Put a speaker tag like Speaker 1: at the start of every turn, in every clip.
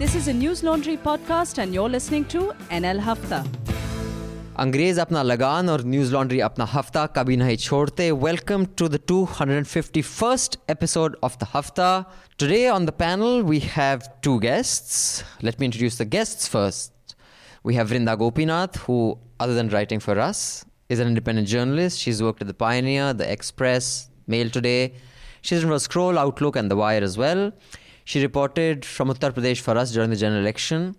Speaker 1: This is a News Laundry podcast, and you're listening to NL Hafta.
Speaker 2: अंग्रेज अपना लगान और न्यूज लॉन्ड्री अपना हफ्ता कभी नहीं छोड़ते to the 251st episode of the हफ्ता Today on the panel we have two guests. Let me introduce the guests first. We have Vrinda Gopinath, who, other than writing for us, is an independent journalist. She's worked at The Pioneer, The Express, Mail Today. She's written for Scroll, Outlook, and The Wire as well she reported from Uttar Pradesh for us during the general election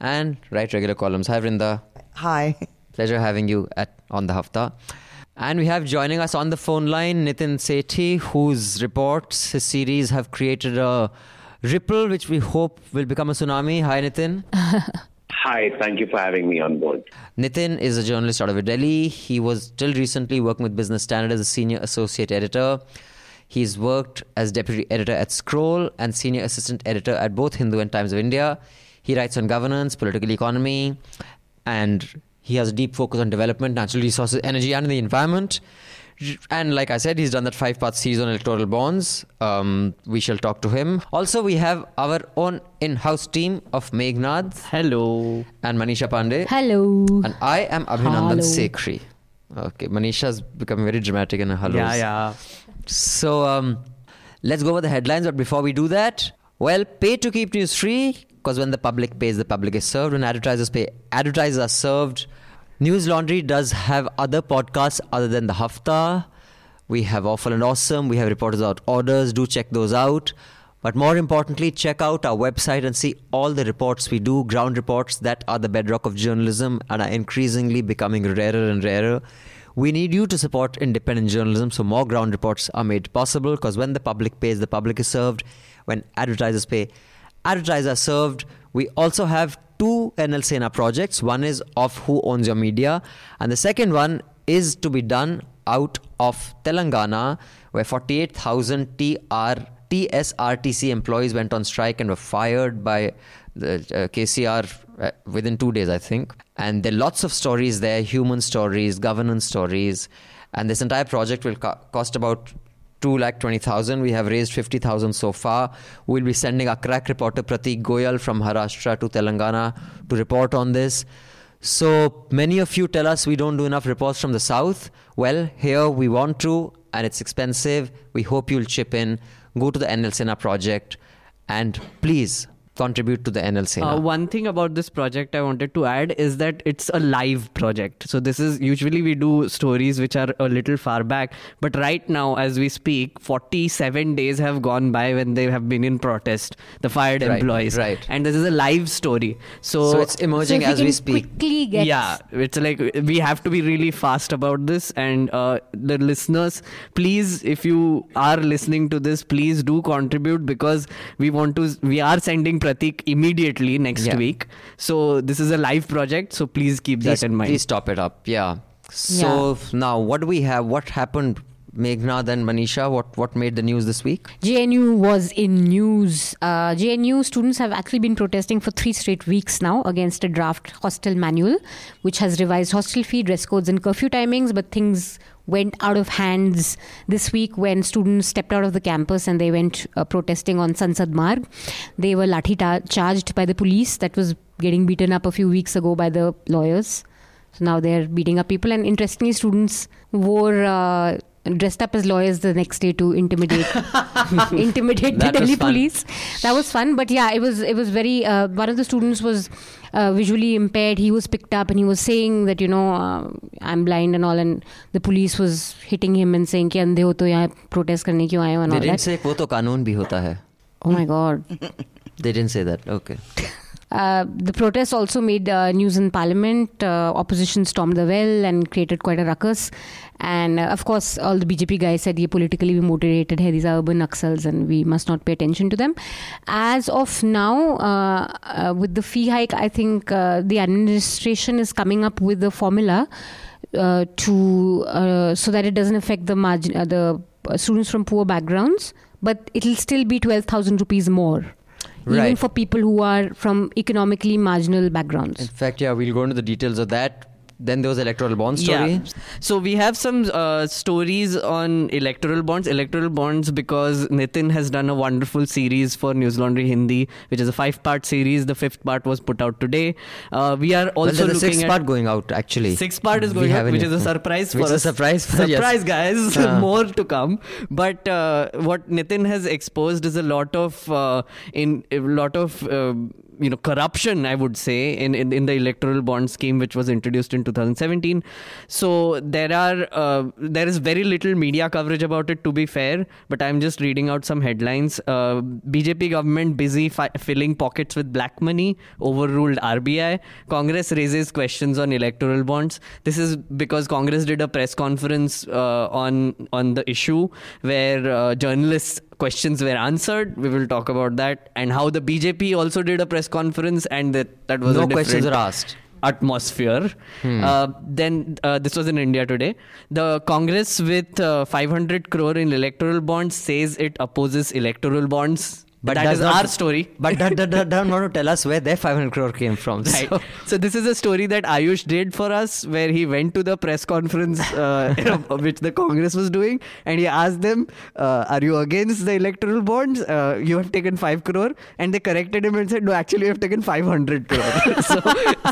Speaker 2: and write regular columns hi Vrinda
Speaker 3: Hi.
Speaker 2: Pleasure having you at on the Hafta. And we have joining us on the phone line Nitin Sethi, whose reports, his series have created a ripple which we hope will become a tsunami. Hi, Nitin.
Speaker 4: Hi, thank you for having me on board.
Speaker 2: Nitin is a journalist out of Delhi. He was till recently working with Business Standard as a senior associate editor. He's worked as deputy editor at Scroll and senior assistant editor at both Hindu and Times of India. He writes on governance, political economy, and he has a deep focus on development, natural resources, energy, and the environment. And like I said, he's done that five part series on electoral bonds. Um, we shall talk to him. Also, we have our own in house team of Meghnad
Speaker 5: Hello.
Speaker 2: and Manisha Pandey.
Speaker 6: Hello.
Speaker 2: And I am Abhinandan
Speaker 6: Hello.
Speaker 2: Sekhri. Okay, Manisha's become very dramatic in her hellos.
Speaker 5: Yeah, yeah.
Speaker 2: So um, let's go over the headlines. But before we do that, well, pay to keep news free because when the public pays, the public is served. When advertisers pay, advertisers are served. News Laundry does have other podcasts other than the Hafta. We have Awful and Awesome. We have Reporters Without Orders. Do check those out. But more importantly, check out our website and see all the reports we do, ground reports that are the bedrock of journalism and are increasingly becoming rarer and rarer. We need you to support independent journalism so more ground reports are made possible because when the public pays, the public is served. When advertisers pay, advertisers are served. We also have two NL Sena projects. One is of Who Owns Your Media, and the second one is to be done out of Telangana, where 48,000 TR, TSRTC employees went on strike and were fired by the uh, KCR uh, within two days, I think. And there are lots of stories there human stories, governance stories. And this entire project will co- cost about two lakh twenty thousand. We have raised fifty thousand so far. We'll be sending our crack reporter Pratik Goyal from Maharashtra to Telangana to report on this. So many of you tell us we don't do enough reports from the south. Well, here we want to, and it's expensive. We hope you'll chip in. Go to the NL Sena project, and please contribute to the NL Sena.
Speaker 5: Uh, one thing about this project I wanted to add is that it's a live project. So this is usually we do stories which are a little far back, but right now as we speak, 47 days have gone by when they have been in protest, the fired
Speaker 2: Right,
Speaker 5: employees,
Speaker 2: right.
Speaker 5: And this is a live story. So,
Speaker 2: so it's emerging
Speaker 6: if we
Speaker 2: as we
Speaker 6: can
Speaker 2: speak.
Speaker 6: quickly get
Speaker 5: yeah it's like we have to be really fast about this and uh, the listeners please if you are listening to this please do contribute because we want to we are sending pratik immediately next
Speaker 2: Yeah.
Speaker 5: week so this is a live project so please keep
Speaker 2: please,
Speaker 5: that in mind
Speaker 2: please top it up. Yeah. So now, what do we have? What happened, Meghnad and Manisha? What what made the news this week?
Speaker 6: JNU was in news. Uh, JNU students have actually been protesting for three straight weeks now against a draft hostel manual, which has revised hostel fee, dress codes, and curfew timings. But things went out of hands this week when students stepped out of the campus and they went uh, protesting on Sansad Marg. They were lathi charged by the police that was getting beaten up a few weeks ago by the lawyers. So now they're beating up people, and interestingly, students wore. Uh, Dressed up as lawyers the next day to intimidate, intimidate
Speaker 2: That
Speaker 6: the
Speaker 2: was
Speaker 6: Delhi
Speaker 2: fun.
Speaker 6: police. That was fun, but yeah, it was it was very. Uh, one of the students was uh, visually impaired. He was picked up and he was saying that you know uh, I'm blind and all, and the police was hitting him and saying कि अंधे हो तो यहाँ protest करने क्यों आए हो and
Speaker 2: They
Speaker 6: all
Speaker 2: didn't
Speaker 6: that.
Speaker 2: say वो तो कानून भी होता है.
Speaker 6: Oh my god.
Speaker 2: They didn't say that. Okay.
Speaker 6: Uh, the protests also made uh, news in parliament. Uh, opposition stormed the well and created quite a ruckus. And uh, of course, all the BJP guys said, "Ye politically we motivated hai. These are urban Naxals, and we must not pay attention to them." As of now, uh, with the fee hike, I think the administration is coming up with a formula to so that it doesn't affect the margin, the students from poor backgrounds, but it'll still be twelve thousand rupees more even
Speaker 2: Right.
Speaker 6: for people who are from economically marginal backgrounds.
Speaker 2: In fact, yeah, we'll go into the details of that. Then there was electoral bond story.
Speaker 5: Yeah. So we have some uh, stories on electoral bonds. Electoral bonds because Nitin has done a wonderful series for News Laundry Hindi, which is a five-part series. The fifth part was put out today. Uh, we are also
Speaker 2: a
Speaker 5: looking
Speaker 2: sixth
Speaker 5: at
Speaker 2: part going out actually.
Speaker 5: Sixth part is
Speaker 2: We
Speaker 5: going out, which is a surprise
Speaker 2: Which
Speaker 5: for
Speaker 2: is a
Speaker 5: us.
Speaker 2: surprise for
Speaker 5: surprise, guys.
Speaker 2: Uh.
Speaker 5: More to come. But uh, what Nitin has exposed is a lot of uh, in a lot of. You know corruption i would say in, in in the electoral bond scheme which was introduced in 2017 so there are uh, there is very little media coverage about it to be fair but i'm just reading out some headlines. Uh, bjp government busy fi- filling pockets with black money overruled rbi congress raises questions on electoral bonds. This is because congress did a press conference uh, on on the issue where uh, journalists questions were answered we will talk about that and how the bjp also did a press conference and that that was
Speaker 2: No
Speaker 5: a
Speaker 2: questions were asked.
Speaker 5: atmosphere. Uh, then uh, this was in India today. The Congress with uh, 500 crore in electoral bonds says it opposes electoral bonds. But that is
Speaker 2: not-
Speaker 5: our story.
Speaker 2: But that, that, that don't want to tell us where their 500 crore came from.
Speaker 5: Right.
Speaker 2: So,
Speaker 5: So this is a story that Ayush did for us, where he went to the press conference uh, which the Congress was doing, and he asked them, uh, "Are you against the electoral bonds? Uh, you have taken five crore," and they corrected him and said, "No, actually, you have taken five hundred crore." so,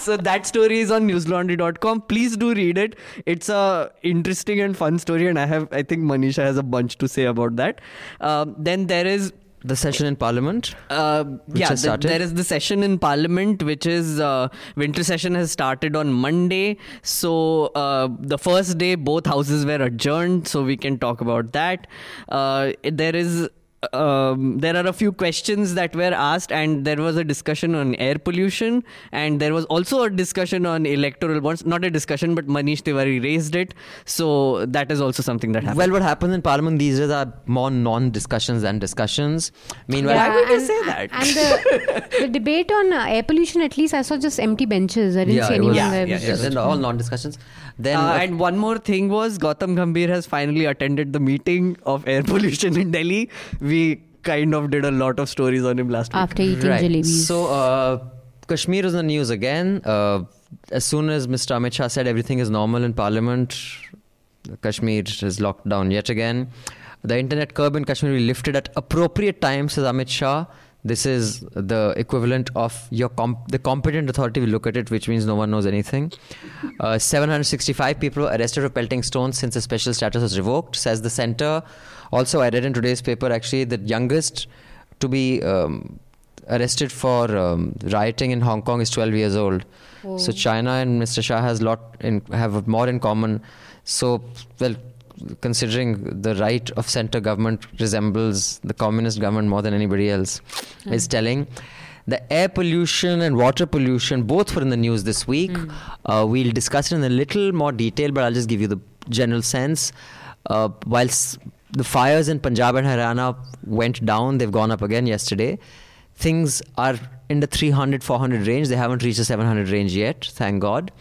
Speaker 5: so that story is on newslaundry.com. Please do read it. It's a interesting and fun story, and I have, I think Manisha has a bunch to say about that. Um, then there is
Speaker 2: the session in Parliament.
Speaker 5: uh, yeah,
Speaker 2: has
Speaker 5: th-
Speaker 2: started?
Speaker 5: there is the session in Parliament, which is uh, winter session has started on Monday. So uh, the first day, both houses were adjourned, so we can talk about that. Uh, there is. Um, there are a few questions that were asked, and there was a discussion on air pollution, and there was also a discussion on electoral bonds. Not a discussion, but Manish Tiwari raised it, so that is also something that happened.
Speaker 2: Well, what happens in Parliament these days are more non-discussions than discussions. Meanwhile,
Speaker 5: Why would you
Speaker 6: and-
Speaker 5: say that?
Speaker 6: And the, the debate on uh, air pollution, at least I saw just empty benches. I didn't
Speaker 2: yeah,
Speaker 6: see
Speaker 2: it
Speaker 6: anyone
Speaker 2: was,
Speaker 5: Yeah,
Speaker 6: there.
Speaker 5: yeah,
Speaker 2: yeah, then all non-discussions. Then
Speaker 5: Uh, and one more thing was Gautam Gambhir has finally attended the meeting of air pollution in Delhi. We kind of did a lot of stories on him last week.
Speaker 6: After eating
Speaker 2: right.
Speaker 6: jalebis.
Speaker 2: So uh, Kashmir is in the news again. Uh, as soon as Mr. Amit Shah said everything is normal in Parliament, Kashmir is locked down yet again. The internet curb in Kashmir will be lifted at appropriate times, says Amit Shah. This is the equivalent of your comp- the competent authority will look at it, which means no one knows anything. Uh, 765 people were arrested for pelting stones since the special status was revoked, says the center. Also, I read in today's paper actually the youngest to be um, arrested for um, rioting in Hong Kong is 12 years old. So China and Mr. Shah has lot in have more in common. So well, considering the right of center government resembles the communist government more than anybody else, is telling. The air pollution and water pollution both were in the news this week. Uh, we'll discuss it in a little more detail, but I'll just give you the general sense. Uh, whilst the fires in Punjab and Haryana went down, they've gone up again yesterday. Things are in the 300, 400 range. They haven't reached the 700 range yet, thank God.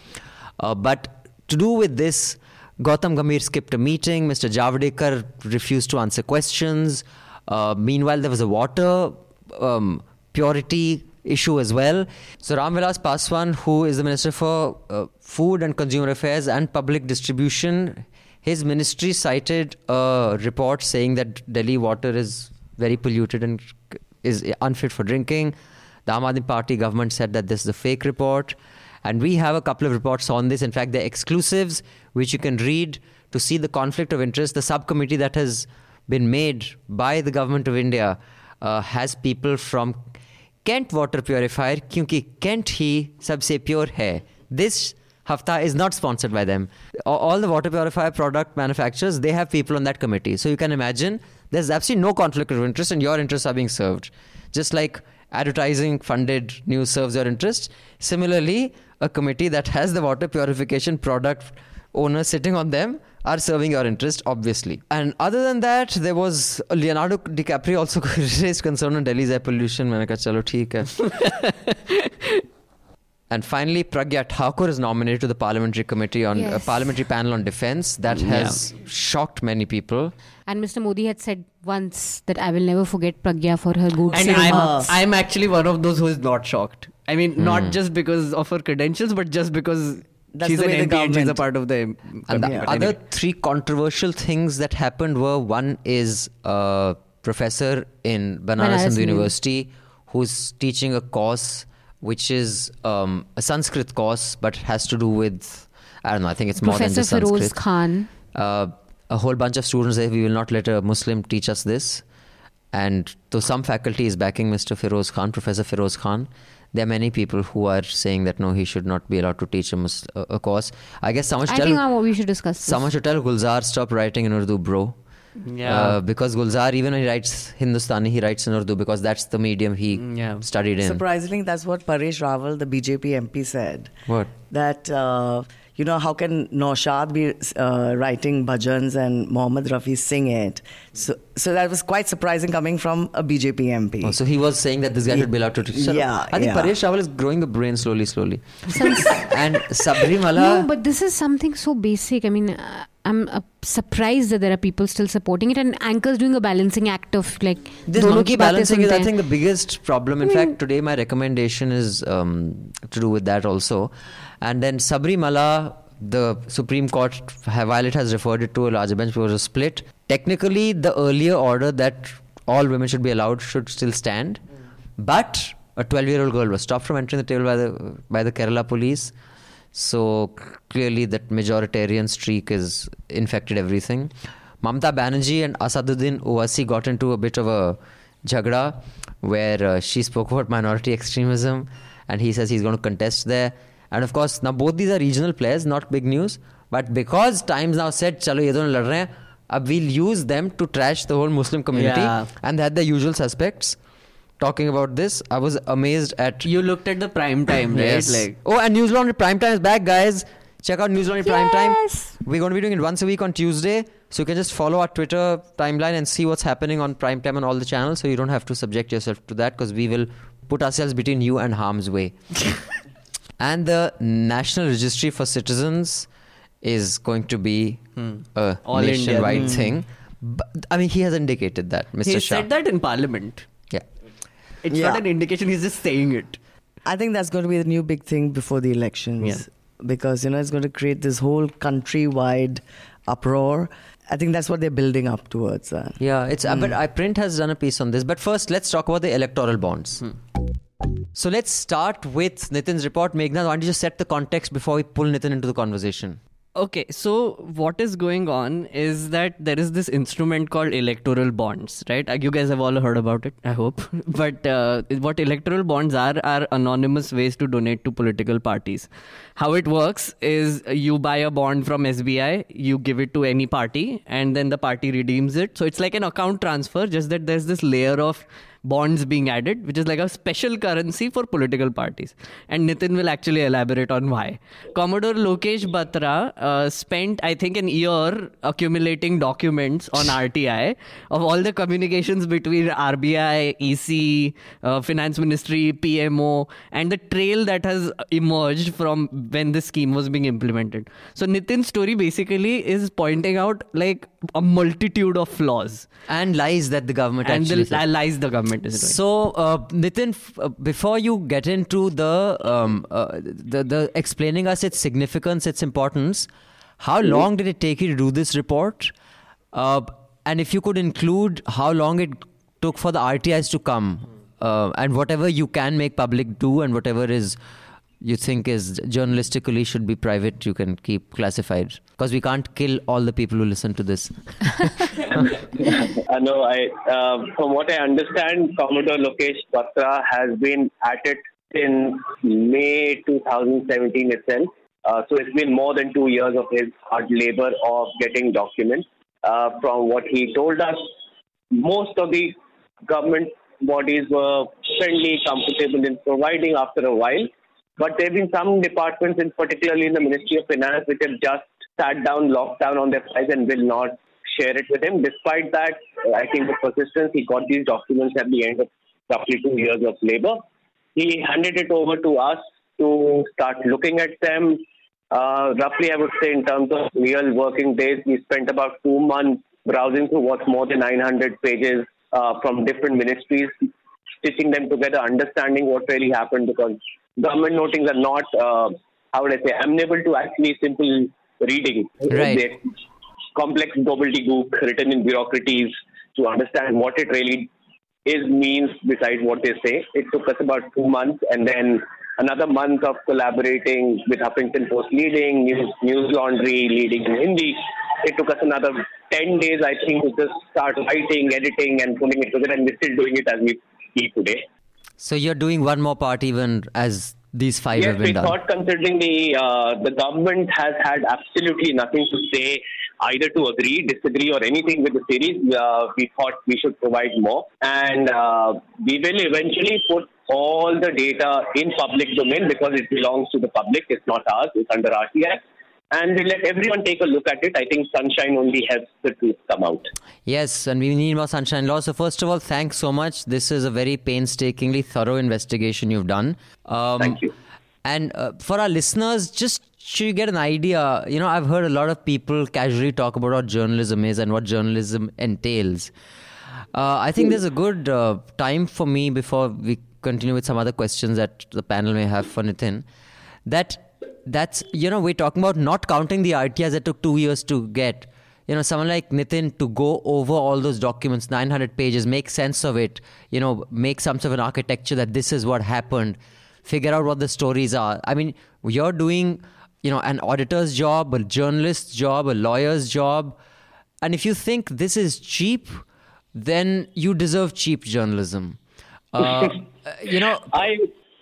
Speaker 2: Uh, but to do with this, Gautam Gambhir skipped a meeting. Mr. Javadekar refused to answer questions. Uh, meanwhile, there was a water um, purity issue as well. So Ram Vilas Paswan, who is the Minister for uh, Food and Consumer Affairs and Public Distribution, his ministry cited a report saying that Delhi water is very polluted and is unfit for drinking. The Aam Aadmi Party government said that this is a fake report. And we have a couple of reports on this. In fact, they're exclusives, which you can read to see the conflict of interest. The subcommittee that has been made by the government of India uh, has people from Kent Water Purifier, क्योंकि Kent ही सबसे pure है. This hafta is not sponsored by them. A- All the water purifier product manufacturers, they have people on that committee. So you can imagine there's absolutely no conflict of interest and your interests are being served. Just like advertising funded news serves your interest. Similarly, a committee that has the water purification product owners sitting on them are serving your interest, obviously. And other than that, there was Leonardo DiCaprio also raised concern on Delhi's air pollution. मैंने कहा चलो ठीक है. And finally, Pragya Thakur is nominated to the parliamentary committee on a
Speaker 6: Yes.
Speaker 2: parliamentary panel on defense. That has shocked many people.
Speaker 6: And Mr. Modi had said once that I will never forget Pragya for her good
Speaker 5: And I'm, I'm actually one of those who is not shocked. I mean, not just because of her credentials, but just because
Speaker 3: That's
Speaker 5: she's
Speaker 3: the
Speaker 5: an
Speaker 3: way
Speaker 5: MP and she's a part of the.
Speaker 2: And the
Speaker 5: but
Speaker 2: other
Speaker 5: anyway.
Speaker 2: three controversial things that happened were one is a professor in Banaras
Speaker 6: Banaras
Speaker 2: Hindu
Speaker 6: Hindu.
Speaker 2: University who's teaching a course which is um, a Sanskrit course but has to do with, I don't know, I think it's more than
Speaker 6: Professor
Speaker 2: just
Speaker 6: Feroz
Speaker 2: Sanskrit.
Speaker 6: Khan.
Speaker 2: Uh, a whole bunch of students say we will not let a Muslim teach us this. And though some faculty is backing Mr. Feroz Khan, Professor Feroz Khan, there are many people who are saying that no, he should not be allowed to teach a, Mus- a, a course. I guess someone should
Speaker 6: I
Speaker 2: tell
Speaker 6: think uh, we should discuss this.
Speaker 2: Someone should tell Gulzar stop writing in Urdu, bro.
Speaker 5: Yeah.
Speaker 2: Uh, because Gulzar, even when he writes Hindustani, he writes in Urdu because that's the medium he
Speaker 5: Mm, Yeah.
Speaker 2: studied in.
Speaker 3: Surprisingly, that's what Paresh Rawal, the BJP MP, said.
Speaker 2: What?
Speaker 3: That, uh, you know, how can Naushad be uh, writing bhajans and Mohammad Rafi sing it? So, so that was quite surprising coming from a BJP MP.
Speaker 2: Oh, so he was saying that this guy should be allowed to teach. Shut up.
Speaker 3: Yeah,
Speaker 2: I think
Speaker 3: yeah.
Speaker 2: Paresh Rawal is growing the brain slowly, slowly.
Speaker 6: Since-
Speaker 2: and Sabarimala.
Speaker 6: no, but this is something so basic. I mean, uh, I'm uh, surprised that there are people still supporting it, and anchors doing a balancing act of like.
Speaker 2: This monkey balancing is, I think, the biggest problem. In hmm. fact, today my recommendation is um, to do with that also, and then Sabarimala, the Supreme Court, Violet has referred it to a larger bench was a split. Technically, the earlier order that all women should be allowed should still stand, mm. but a 12-year-old girl was stopped from entering the table by the by the Kerala police so clearly, that majoritarian streak is infected everything. Mamata Banerjee and Asaduddin Owaisi got into a bit of a jhagda where uh, she spoke about minority extremism and he says he's going to contest there. And of course, now both these are regional players, not big news. But because Times now said, chalo ye dono lad rahe hain, we'll use them to trash the whole Muslim community.
Speaker 5: Yeah.
Speaker 2: And they had the usual suspects talking about this. I was amazed at
Speaker 5: You looked at the prime time, right?
Speaker 2: Yes.
Speaker 5: Like,
Speaker 2: oh, and News Laundry Prime Time is back, guys. Check out News Laundry Prime Time.
Speaker 6: Yes.
Speaker 2: We're going to be doing it once a week on Tuesday. So you can just follow our Twitter timeline and see what's happening on Prime Time on all the channels. So you don't have to subject yourself to that because we will put ourselves between you and harm's way. and the National Registry for Citizens is going to be a
Speaker 5: All
Speaker 2: nationwide
Speaker 5: Hmm.
Speaker 2: thing. But, I mean, he has indicated that, Mr.
Speaker 5: he
Speaker 2: Shah.
Speaker 5: said that in Parliament.
Speaker 2: Yeah.
Speaker 5: It's
Speaker 3: Yeah.
Speaker 5: not an indication, he's just saying it.
Speaker 3: I think that's going to be the new big thing before the elections.
Speaker 5: Yeah.
Speaker 3: Because, you know, it's going to create this whole countrywide uproar. I think that's what they're building up towards. That.
Speaker 2: Yeah, it's uh, but hmm. I print has done a piece on this. But first, let's talk about the electoral bonds. Hmm. So let's start with Nitin's report. Meghnad, why don't you just set the context before we pull Nitin into the conversation?
Speaker 5: Okay, so what is going on is that there is this instrument called electoral bonds, right? Uh, You guys have all heard about it, I hope. but uh, what electoral bonds are are anonymous ways to donate to political parties. How it works is you buy a bond from SBI, you give it to any party, and then the party redeems it. So it's like an account transfer, just that there's this layer of bonds being added, which is like a special currency for political parties. And Nitin will actually elaborate on why. Commodore Lokesh Batra uh, spent, I think, an year accumulating documents on RTI of all the communications between RBI, EC, uh, Finance Ministry, PMO, and the trail that has emerged from when this scheme was being implemented. So Nitin's story basically is pointing out like a multitude of flaws
Speaker 2: And lies that the government
Speaker 5: and
Speaker 2: actually
Speaker 5: the lies the government is doing.
Speaker 2: So, uh, Nitin, f- uh, before you get into the, um, uh, the the explaining us its significance, its importance, how long did it take you to do this report? Uh, and if you could include how long it took for the RTIs to come, uh, and whatever you can make public do, and whatever is you think is journalistically should be private, you can keep classified because we can't kill all the people who listen to this.
Speaker 4: Uh, no, I, uh, from what I understand, Commodore Lokesh Batra has been at it since May 2017 itself. Uh, so it's been more than two years of his hard labor of getting documents. Uh, from what he told us, most of the government bodies were friendly, comfortable in providing after a while. But there have been some departments, in particularly in the Ministry of Finance, which have just sat down, locked down on their files and will not share it with him. Despite that, I think the persistence, he got these documents at the end of roughly two years of labor. He handed it over to us to start looking at them. Uh, roughly, I would say, in terms of real working days, we spent about two months browsing through what's more than 900 pages uh, from different ministries, stitching them together, understanding what really happened because government notings are not uh, how would I say, amenable to actually simple reading.
Speaker 2: Right.
Speaker 4: They're complex gobbledygook written in bureaucracies to understand what it really is means besides what they say. It took us about two months and then another month of collaborating with Huffington Post leading, News, News Laundry leading in Hindi. It took us another 10 days, I think, to just start writing, editing, and putting it together, and we're still doing it as we speak today.
Speaker 2: So you're doing one more part even as these five
Speaker 4: yes,
Speaker 2: have been
Speaker 4: we
Speaker 2: done.
Speaker 4: thought considering the uh, the government has had absolutely nothing to say either to agree, disagree, or anything with the series. Uh, we thought we should provide more, and uh, we will eventually put all the data in public domain because it belongs to the public. It's not ours. It's under RTI. And let everyone take a look at it. I think sunshine only helps the truth come out.
Speaker 2: Yes, and we need more sunshine law. So first of all, thanks so much. This is a very painstakingly thorough investigation you've done. Um,
Speaker 4: Thank you.
Speaker 2: And uh, for our listeners, just so you get an idea, you know, I've heard a lot of people casually talk about what journalism is and what journalism entails. Uh, I think there's a good uh, time for me before we continue with some other questions that the panel may have for Nitin. That that's you know we're talking about not counting the RTIs that took two years to get. You know, someone like Nitin to go over all those documents, 900 pages, make sense of it. You know, make some sort of an architecture that this is what happened. Figure out what the stories are. I mean, you're doing, you know, an auditor's job, a journalist's job, a lawyer's job, and if you think this is cheap, then you deserve cheap journalism. Uh, you know,
Speaker 4: I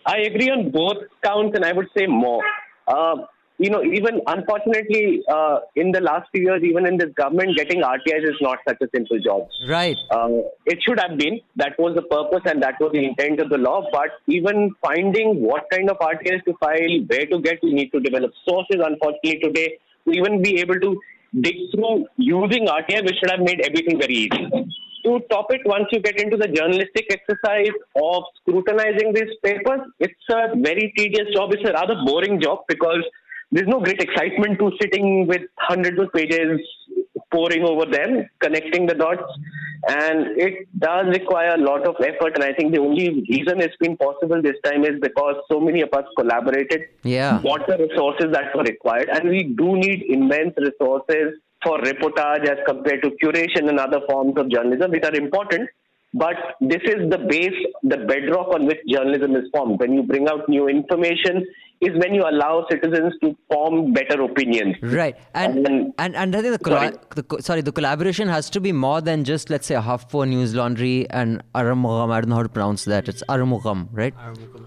Speaker 4: I agree on both counts, and I would say more. Uh, you know, even unfortunately, uh, in the last few years, even in this government, getting RTIs is not such a simple job.
Speaker 2: right?
Speaker 4: Uh, it should have been. That was the purpose and that was the intent of the law. But even finding what kind of RTIs to file, where to get, we need to develop sources. Unfortunately, today, to even be able to dig through using RTI, we should have made everything very easy. To top it, once you get into the journalistic exercise of scrutinizing these papers, it's a very tedious job. It's a rather boring job because there's no great excitement to sitting with hundreds of pages poring over them, connecting the dots, and it does require a lot of effort. And I think the only reason it's been possible this time is because so many of us collaborated,
Speaker 2: Yeah.
Speaker 4: bought the resources that were required, and we do need immense resources for reportage as compared to curation and other forms of journalism, which are important. But this is the base, the bedrock on which journalism is formed. When you bring out new information, is when you allow citizens to form better opinions.
Speaker 2: Right, and
Speaker 4: And-
Speaker 2: and and I think the, colla-
Speaker 4: Sorry.
Speaker 2: the sorry the collaboration has to be more than just let's say HuffPo News Laundry and Aramugam. I don't know how to pronounce that. It's Aramugam, right?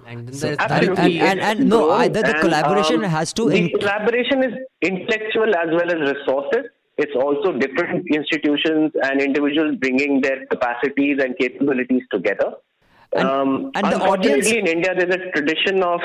Speaker 5: And
Speaker 2: So-
Speaker 5: there's
Speaker 2: and- and- and no, I- the- the
Speaker 4: And,
Speaker 2: collaboration um, has to
Speaker 4: The
Speaker 2: inc-
Speaker 4: collaboration is intellectual as well as resources. It's also different institutions and individuals bringing their capacities and capabilities together.
Speaker 2: And-
Speaker 4: um,
Speaker 2: and the audience-
Speaker 4: in India, there's a tradition of,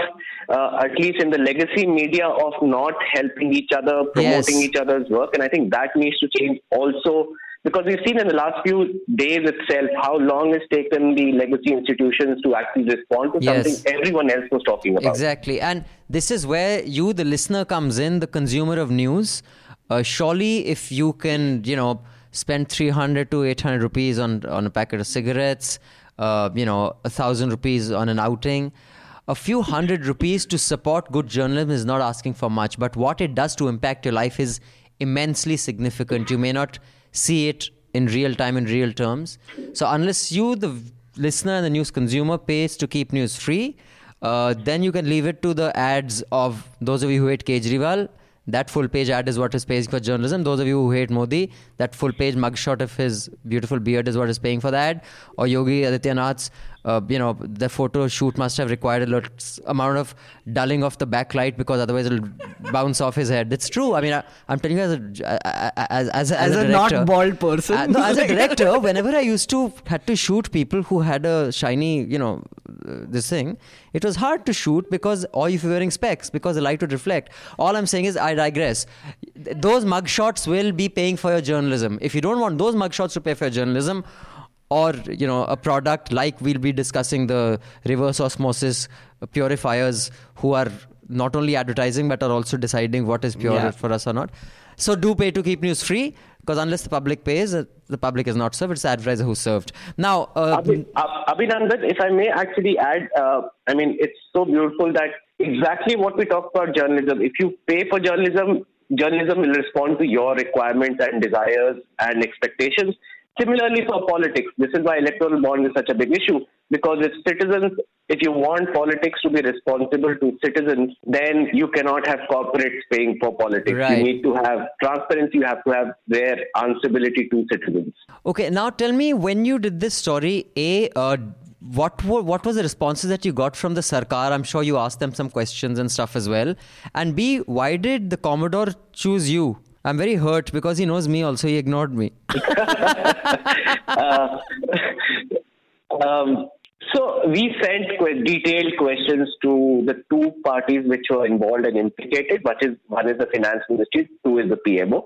Speaker 4: uh, at least in the legacy media, of not helping each other, promoting
Speaker 2: Yes.
Speaker 4: each other's work, and I think that needs to change also. Because we've seen in the last few days itself how long it's taken the legacy institutions to actually respond to
Speaker 2: Yes.
Speaker 4: something everyone else was talking about.
Speaker 2: Exactly, and this is where you, the listener, comes in, the consumer of news. Uh, surely, if you can, you know, spend three hundred to eight hundred rupees on on a packet of cigarettes, uh, you know, a thousand rupees on an outing. A few hundred rupees to support good journalism is not asking for much, but what it does to impact your life is immensely significant. You may not see it in real time, in real terms. So, unless you, the listener and the news consumer, pays to keep news free, uh, then you can leave it to the ads of those of you who hate Kejriwal. That full page ad is what is paying for journalism. Those of you who hate Modi, that full page mugshot of his beautiful beard is what is paying for that. Or Yogi Adityanath's, uh, you know, the photo shoot must have required a lot amount of dulling of the backlight because otherwise it'll bounce off his head. It's true. I mean, I, I'm telling you as a as as, as,
Speaker 5: As
Speaker 2: a,
Speaker 5: a not bald person.
Speaker 2: Uh, no, as a director, whenever I used to had to shoot people who had a shiny, you know, uh, this thing, it was hard to shoot because, or if you're wearing specs, because the light would reflect. All I'm saying is, I digress. Th- Those mugshots will be paying for your journalism. If you don't want those mugshots to pay for your journalism, or you know, a product like we'll be discussing the reverse osmosis purifiers, who are not only advertising but are also deciding what is pure
Speaker 5: Yeah.
Speaker 2: for us or not. So do pay to keep news free because unless the public pays, uh, the public is not served. It's the advertiser who's served. Now, uh,
Speaker 4: Abhi- Abhinandan, if I may actually add, uh, I mean, it's so beautiful that exactly what we talk about journalism. If you pay for journalism, journalism will respond to your requirements and desires and expectations. Similarly, for politics, this is why electoral bond is such a big issue because if citizens, if you want politics to be responsible to citizens, then you cannot have corporates paying for politics.
Speaker 2: Right.
Speaker 4: You need to have transparency, you have to have their answerability to citizens.
Speaker 2: Okay, now tell me when you did this story, A, uh, what were, what was the responses that you got from the Sarkar? I'm sure you asked them some questions and stuff as well. And B, why did the Commodore choose you? I'm very hurt because he knows me also. He ignored me.
Speaker 4: Uh, um, so we sent detailed questions to the two parties which were involved and implicated. Which is one is the finance ministry, two is the PMO.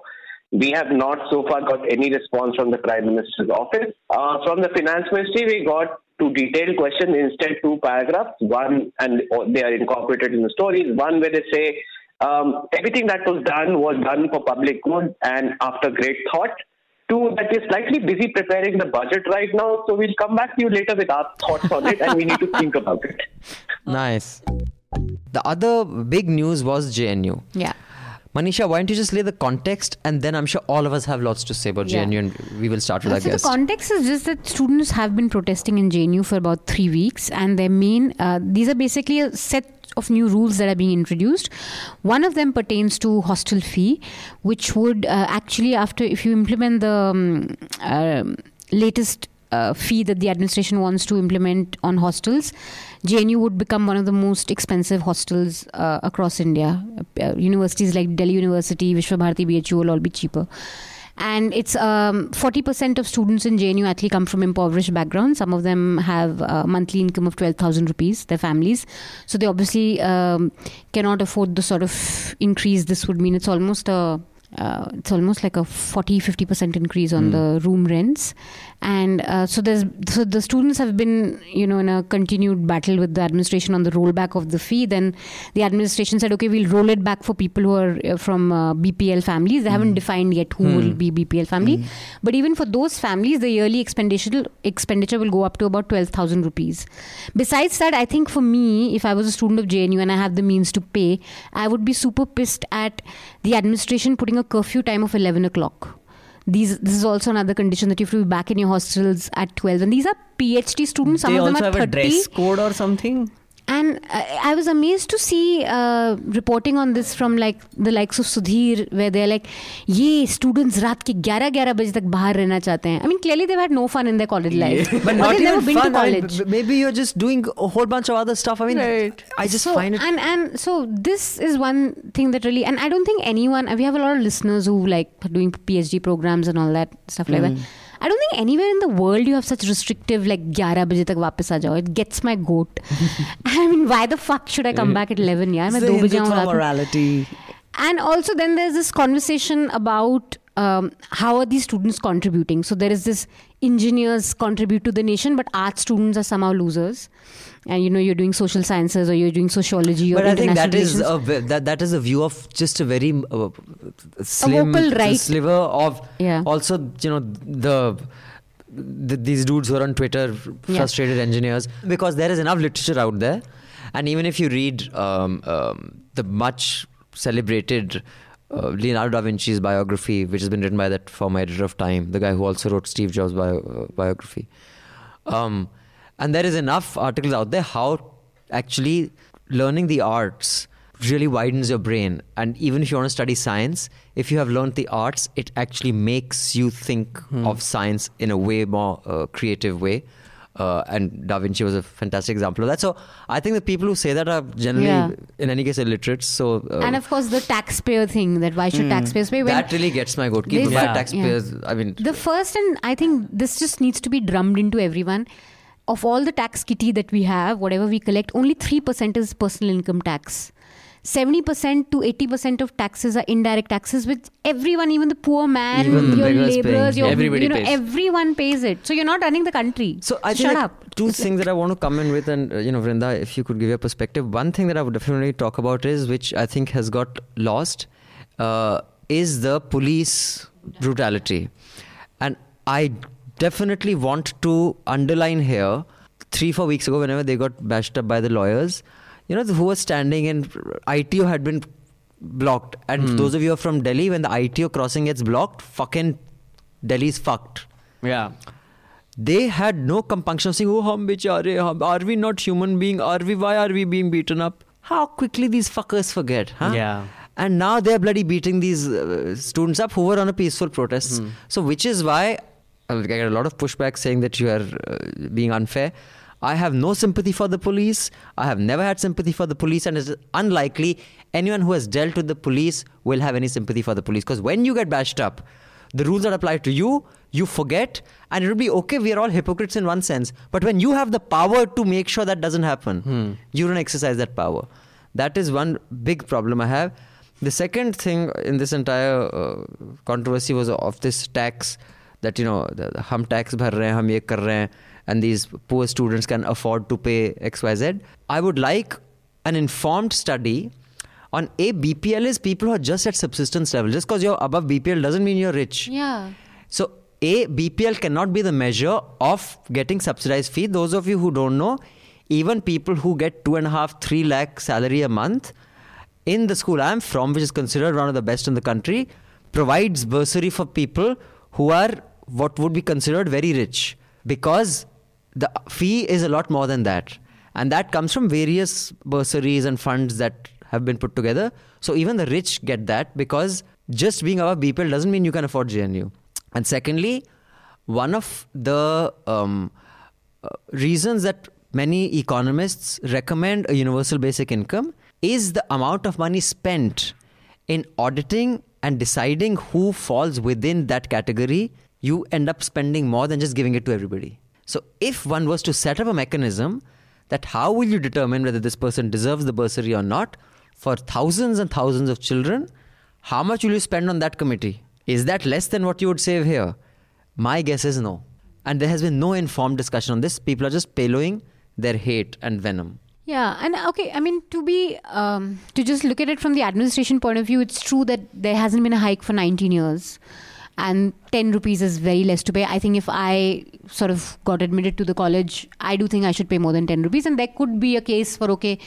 Speaker 4: We have not so far got any response from the prime minister's office. Uh, from the finance ministry, we got two detailed questions instead two paragraphs. One and they are incorporated in the stories. One where they say um, everything that was done was done for public good and after great thought. Two, that we're slightly busy preparing the budget right now, so we'll come back to you later with our thoughts on it and we need to think about it.
Speaker 2: Nice. The other big news was JNU.
Speaker 6: Yeah.
Speaker 2: Manisha, why don't you just lay the context and then I'm sure all of us have lots to say about
Speaker 6: Yeah.
Speaker 2: JNU and we will start with
Speaker 6: Uh,
Speaker 2: our
Speaker 6: so
Speaker 2: guest.
Speaker 6: the context is just that students have been protesting in JNU for about three weeks, and their main uh, these are basically a set of new rules that are being introduced. One of them pertains to hostel fee, which would uh, actually, after if you implement the um, um latest uh, fee that the administration wants to implement on hostels, JNU would become one of the most expensive hostels uh, across India. Uh, universities like Delhi University, Vishwabharati, BHU will all be cheaper. And it's um, 40% of students in JNU actually come from impoverished backgrounds. Some of them have a monthly income of 12,000 rupees, their families. So they obviously um, cannot afford the sort of increase this would mean. It's almost a uh, it's almost like a 40 50% increase on the room rents. And uh, so there's so the students have been you know in a continued battle with the administration on the rollback of the fee. Then the administration said okay we'll roll it back for people who are uh, from uh, BPL families. They haven't defined yet who will be BPL family. But even for those families the yearly expenditure expenditure will go up to about 12000 rupees. Besides that i think for me if i was a student of JNU and i have the means to pay i would be super pissed at the administration putting a curfew time of 11 o'clock. These this is also another condition that you have to be back in your hostels at 12 and these are phd students. Some
Speaker 5: they
Speaker 6: of them
Speaker 5: also
Speaker 6: are
Speaker 5: have
Speaker 6: 30
Speaker 5: a dress code or something
Speaker 6: and I, I was amazed to see uh, reporting on this from like the likes of Sudhir, where they're like, "ये students रात के 11-11 बजे तक बाहर रहना चाहते हैं." I mean, clearly they've had no fun in their college life,
Speaker 2: but
Speaker 6: Or
Speaker 2: not
Speaker 6: they've
Speaker 2: even
Speaker 6: never been
Speaker 2: fun.
Speaker 6: to
Speaker 2: I mean,
Speaker 6: college.
Speaker 2: b- maybe you're just doing a whole bunch of other stuff. I mean,
Speaker 5: Right.
Speaker 2: I just
Speaker 6: so,
Speaker 2: find it.
Speaker 6: and and so this is one thing that really and I don't think anyone we have a lot of listeners who like doing PhD programs and all that stuff like that. I don't think anywhere in the world you have such restrictive like 11 बजे तक वापस आ जाओ. It gets my goat. I mean, why the fuck should I come back at 11 यार? मैं
Speaker 3: It's the
Speaker 6: 2 बजे आऊँ
Speaker 3: Hindutva
Speaker 6: रात में.
Speaker 3: morality.
Speaker 6: And also, then there's this conversation about um, how are these students contributing. So there is this engineers contribute to the nation, but art students are somehow losers. And you know, you're doing social sciences or you're doing sociology or
Speaker 2: but I think that is a, that that is a view of just a very uh, slim
Speaker 6: vocal right.
Speaker 2: sliver of
Speaker 6: Yeah.
Speaker 2: also you know the, the these dudes who are on Twitter
Speaker 6: Yeah.
Speaker 2: frustrated engineers because there is enough literature out there and even if you read um, um, the much celebrated uh, Leonardo da Vinci's biography which has been written by that former editor of Time the guy who also wrote Steve Jobs bio, uh, biography um, and there is enough articles out there how actually learning the arts really widens your brain. And even if you want to study science, if you have learned the arts, it actually makes you think of science in a way more uh, creative way. Uh, and Da Vinci was a fantastic example of that. So I think the people who say that are generally,
Speaker 6: Yeah.
Speaker 2: in any case, illiterate. So uh,
Speaker 6: and of course, the taxpayer thing that why should taxpayers pay? When
Speaker 2: that really gets my goat. Keep
Speaker 6: This-
Speaker 2: my
Speaker 6: Yeah.
Speaker 2: taxpayers. I mean,
Speaker 6: The first, and I think this just needs to be drummed into everyone. Of all the tax kitty that we have, whatever we collect, only 3% is personal income tax. 70% to 80% of taxes are indirect taxes, which everyone, even the poor man,
Speaker 2: Even
Speaker 6: your laborers, your,
Speaker 5: Everybody
Speaker 6: you know,
Speaker 5: pays.
Speaker 6: everyone pays it. So you're not running the country.
Speaker 2: So I think
Speaker 6: shut
Speaker 2: like,
Speaker 6: up.
Speaker 2: two things that I want to come in with, and uh, you know, Vrinda, if you could give your perspective. One thing that I would definitely talk about is, which I think has got lost, uh, is the police brutality, and I definitely want to underline here. Three four weeks ago, whenever they got bashed up by the lawyers, you know, who was standing and ITO had been blocked. And those of you who are from Delhi, when the ITO crossing gets blocked, fucking Delhi's fucked.
Speaker 5: Yeah.
Speaker 2: They had no compunction of saying, oh, hum bichare, hum, are we not human being? Are we, why are we being beaten up? How quickly these fuckers forget, huh?
Speaker 5: Yeah.
Speaker 2: And now they're bloody beating these uh, students up who were on a peaceful protest. So, which is why I get a lot of pushback saying that you are uh, being unfair. I have no sympathy for the police. I have never had sympathy for the police, and it's unlikely anyone who has dealt with the police will have any sympathy for the police. Because when you get bashed up, the rules that apply to you, you forget, and it'll be okay. We are all hypocrites in one sense. But when you have the power to make sure that doesn't happen, you don't exercise that power. That is one big problem I have. The second thing in this entire uh, controversy was of this tax that you know the, the hum tax bhar rahe hum ye kar rahe hain, and these poor students can afford to pay XYZ. I would like an informed study on a BPL is people who are just at subsistence level. Just because you're above BPL doesn't mean you're rich.
Speaker 6: Yeah.
Speaker 2: So a BPL cannot be the measure of getting subsidized fee. Those of you who don't know, even people who get two and a half, three lakh salary a month in the school I'm from, which is considered one of the best in the country, provides bursary for people who are what would be considered very rich because the fee is a lot more than that. And that comes from various bursaries and funds that have been put together. So even the rich get that because just being above BPL doesn't mean you can afford JNU. And secondly, one of the um, uh, reasons that many economists recommend a universal basic income is the amount of money spent in auditing and deciding who falls within that category. You end up spending more than just giving it to everybody. So, if one was to set up a mechanism that how will you determine whether this person deserves the bursary or not for thousands and thousands of children, how much will you spend on that committee? Is that less than what you would save here? My guess is no. And there has been no informed discussion on this. People are just pillowing their hate and venom.
Speaker 6: Yeah, and okay, I mean to be um, to just look at it from the administration point of view, it's true that there hasn't been a hike for 19 years, and 10 rupees is very less to pay. I think if I sort of got admitted to the college, I do think I should pay more than 10 rupees, and there could be a case for okay,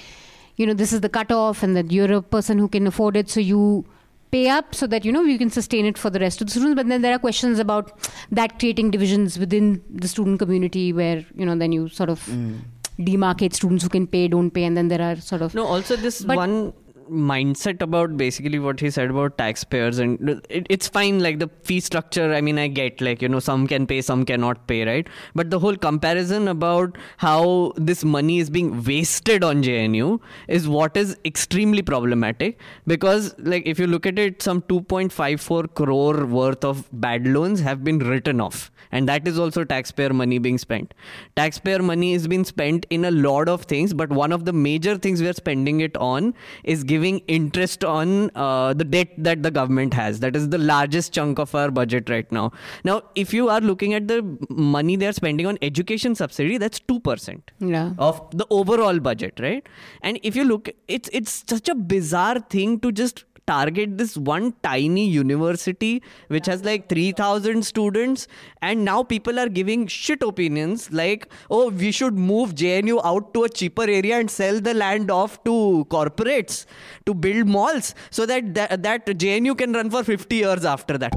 Speaker 6: you know, this is the cutoff, and that you're a person who can afford it, so you pay up so that you know you can sustain it for the rest of the students. But then there are questions about that creating divisions within the student community where you know then you sort of mm. demarcate students who can pay don't pay and then there are sort of
Speaker 5: No, also this
Speaker 6: But-
Speaker 5: one mindset about basically what he said about taxpayers and it, it's fine like the fee structure i mean i get like you know some can pay some cannot pay right? But the whole comparison about how this money is being wasted on jnu is what is extremely problematic because like if you look at it some 2.54 crore worth of bad loans have been written off and that is also taxpayer money being spent. Taxpayer money is being spent in a lot of things but one of the major things we are spending it on is giving interest on uh, the debt that the government has. That is the largest chunk of our budget right now. Now if you are looking at the money they are spending on education subsidy that's 2%
Speaker 6: Yeah.
Speaker 5: of the overall budget right? And if you look it's it's such a bizarre thing to just target this one tiny university which has like 3000 students and now people are giving shit opinions like oh we should move JNU out to a cheaper area and sell the land off to corporates to build malls so that that, that JNU can run for 50 years after that.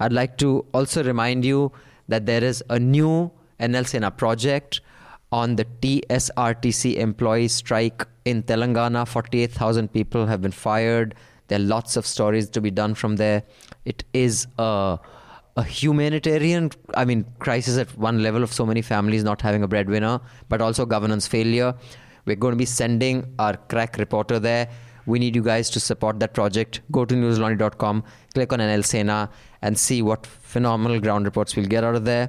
Speaker 2: I'd like to also remind you that there is a new NL Sena project on the TSRTC employee strike in Telangana. 48,000 people have been fired. There are lots of stories to be done from there. It is a, a humanitarian, I mean, crisis at one level of so many families not having a breadwinner, but also governance failure. We're going to be sending our crack reporter there. We need you guys to support that project. Go to newslaundry.com, click on NL Sena, and see what phenomenal ground reports we'll get out of there.